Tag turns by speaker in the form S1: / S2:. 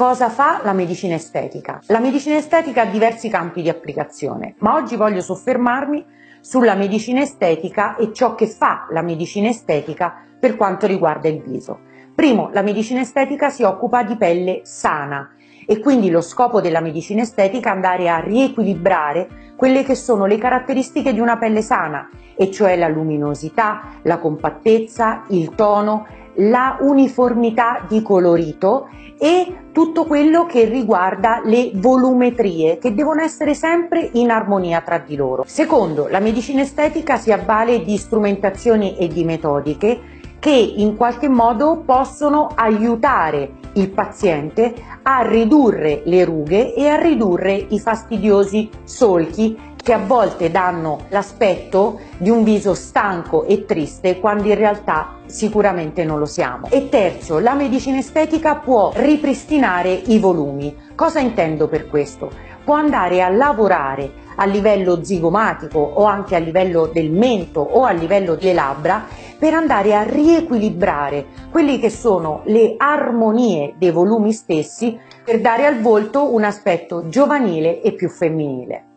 S1: Cosa fa la medicina estetica? La medicina estetica ha diversi campi di applicazione, ma oggi voglio soffermarmi sulla medicina estetica e ciò che fa la medicina estetica per quanto riguarda il viso. Primo, la medicina estetica si occupa di pelle sana e quindi lo scopo della medicina estetica è andare a riequilibrare quelle che sono le caratteristiche di una pelle sana, e cioè la luminosità, la compattezza, il tono, la uniformità di colorito e tutto quello che riguarda le volumetrie che devono essere sempre in armonia tra di loro. Secondo, la medicina estetica si avvale di strumentazioni e di metodiche che in qualche modo possono aiutare il paziente a ridurre le rughe e a ridurre i fastidiosi solchi che a volte danno l'aspetto di un viso stanco e triste quando in realtà sicuramente non lo siamo. E terzo, la medicina estetica può ripristinare i volumi. Cosa intendo per questo? Può andare a lavorare a livello zigomatico o anche a livello del mento o a livello delle labbra per andare a riequilibrare quelle che sono le armonie dei volumi stessi per dare al volto un aspetto giovanile e più femminile.